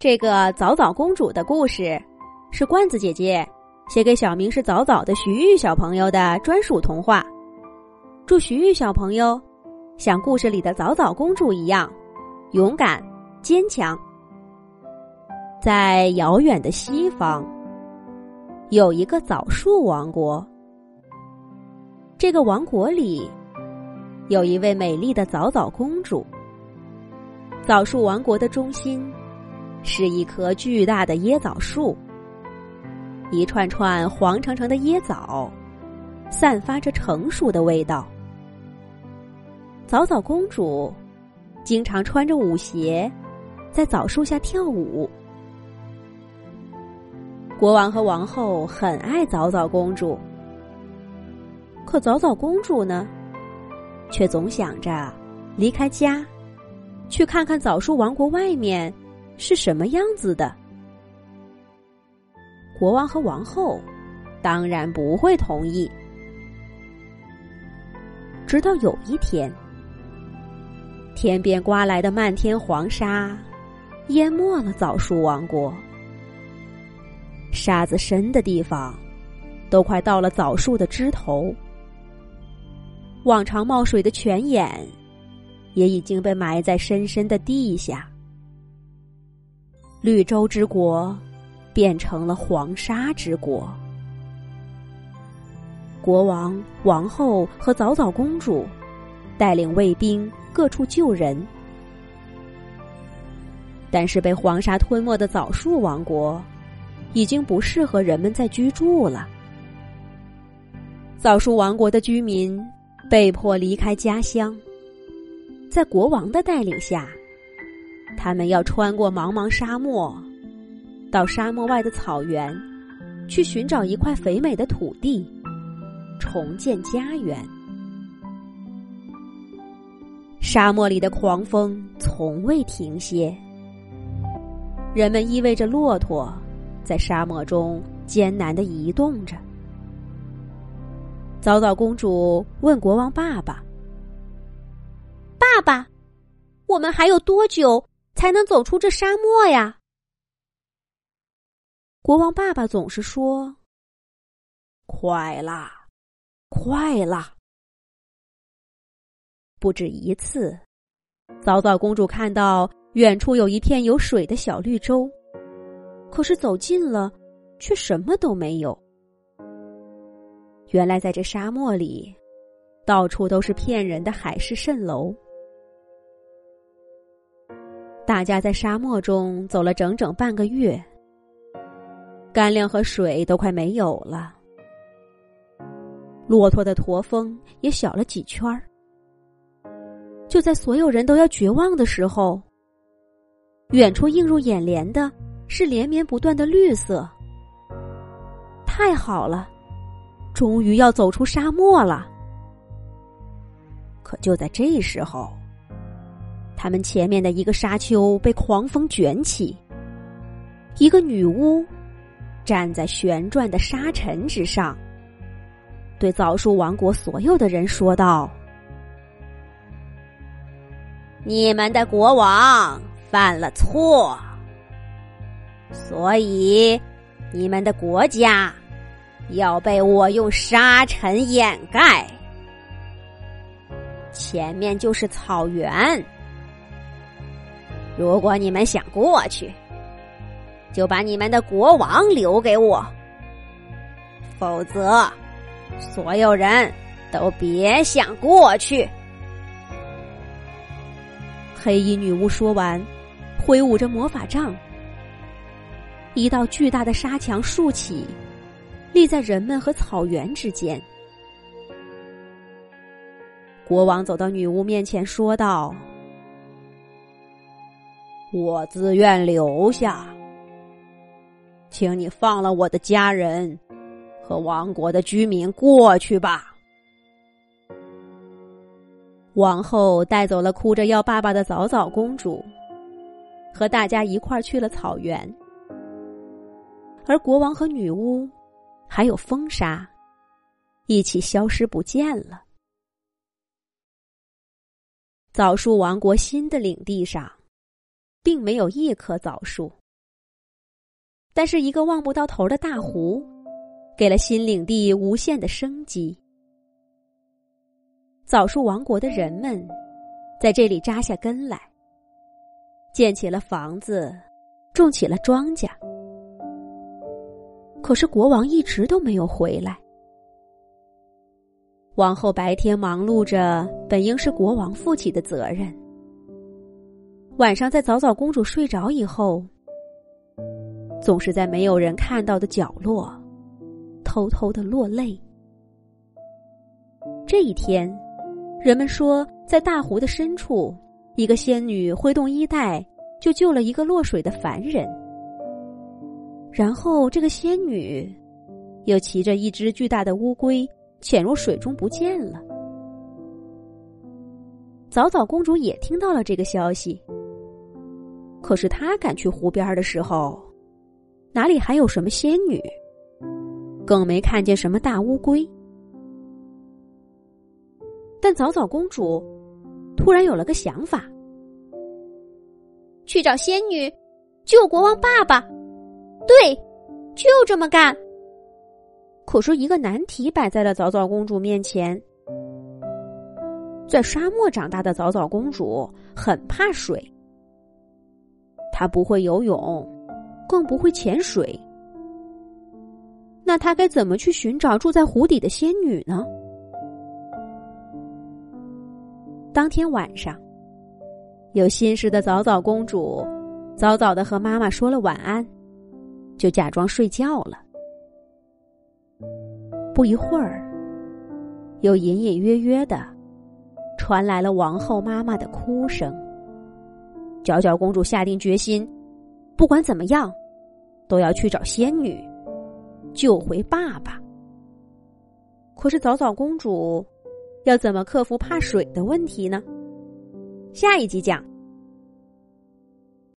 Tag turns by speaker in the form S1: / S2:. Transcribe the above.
S1: 这个早早公主的故事，是罐子姐姐写给小名是早早的徐玉小朋友的专属童话。祝徐玉小朋友像故事里的早早公主一样勇敢坚强。在遥远的西方，有一个枣树王国。这个王国里，有一位美丽的早早公主。枣树王国的中心。是一棵巨大的椰枣树，一串串黄澄澄的椰枣，散发着成熟的味道。早早公主经常穿着舞鞋，在枣树下跳舞。国王和王后很爱早早公主，可早早公主呢，却总想着离开家，去看看枣树王国外面。是什么样子的？国王和王后当然不会同意。直到有一天，天边刮来的漫天黄沙淹没了枣树王国，沙子深的地方都快到了枣树的枝头，往常冒水的泉眼也已经被埋在深深的地下。绿洲之国变成了黄沙之国，国王、王后和早早公主带领卫兵各处救人，但是被黄沙吞没的枣树王国已经不适合人们再居住了。枣树王国的居民被迫离开家乡，在国王的带领下。他们要穿过茫茫沙漠，到沙漠外的草原，去寻找一块肥美的土地，重建家园。沙漠里的狂风从未停歇，人们依偎着骆驼，在沙漠中艰难的移动着。早早公主问国王爸爸：“爸爸，我们还有多久？”才能走出这沙漠呀！国王爸爸总是说：“快啦，快啦！”不止一次，早早公主看到远处有一片有水的小绿洲，可是走近了，却什么都没有。原来，在这沙漠里，到处都是骗人的海市蜃楼。大家在沙漠中走了整整半个月，干粮和水都快没有了，骆驼的驼峰也小了几圈儿。就在所有人都要绝望的时候，远处映入眼帘的是连绵不断的绿色。太好了，终于要走出沙漠了。可就在这时候。他们前面的一个沙丘被狂风卷起，一个女巫站在旋转的沙尘之上，对枣树王国所有的人说道：“你们的国王犯了错，所以你们的国家要被我用沙尘掩盖。前面就是草原。”如果你们想过去，就把你们的国王留给我；否则，所有人都别想过去。黑衣女巫说完，挥舞着魔法杖，一道巨大的沙墙竖起，立在人们和草原之间。国王走到女巫面前，说道。我自愿留下，请你放了我的家人和王国的居民过去吧。王后带走了哭着要爸爸的早早公主，和大家一块儿去了草原，而国王和女巫还有风沙一起消失不见了。枣树王国新的领地上。并没有一棵枣树。但是一个望不到头的大湖，给了新领地无限的生机。枣树王国的人们在这里扎下根来，建起了房子，种起了庄稼。可是国王一直都没有回来。王后白天忙碌着本应是国王负起的责任，晚上在早早公主睡着以后，总是在没有人看到的角落，偷偷的落泪。这一天，人们说，在大湖的深处，一个仙女挥动衣带，就救了一个落水的凡人。然后，这个仙女又骑着一只巨大的乌龟。潜入水中不见了。早早公主也听到了这个消息，可是他赶去湖边的时候，哪里还有什么仙女，更没看见什么大乌龟。但早早公主突然有了个想法，
S2: 去找仙女救国王爸爸。对，就这么干。
S1: 可是，一个难题摆在了早早公主面前。在沙漠长大的早早公主很怕水，她不会游泳，更不会潜水。那她该怎么去寻找住在湖底的仙女呢？当天晚上，有心事的早早公主早早的和妈妈说了晚安，就假装睡觉了。不一会儿，又隐隐约约的传来了王后妈妈的哭声。角角公主下定决心，不管怎么样，都要去找仙女，救回爸爸。可是早早公主要怎么克服怕水的问题呢？下一集讲。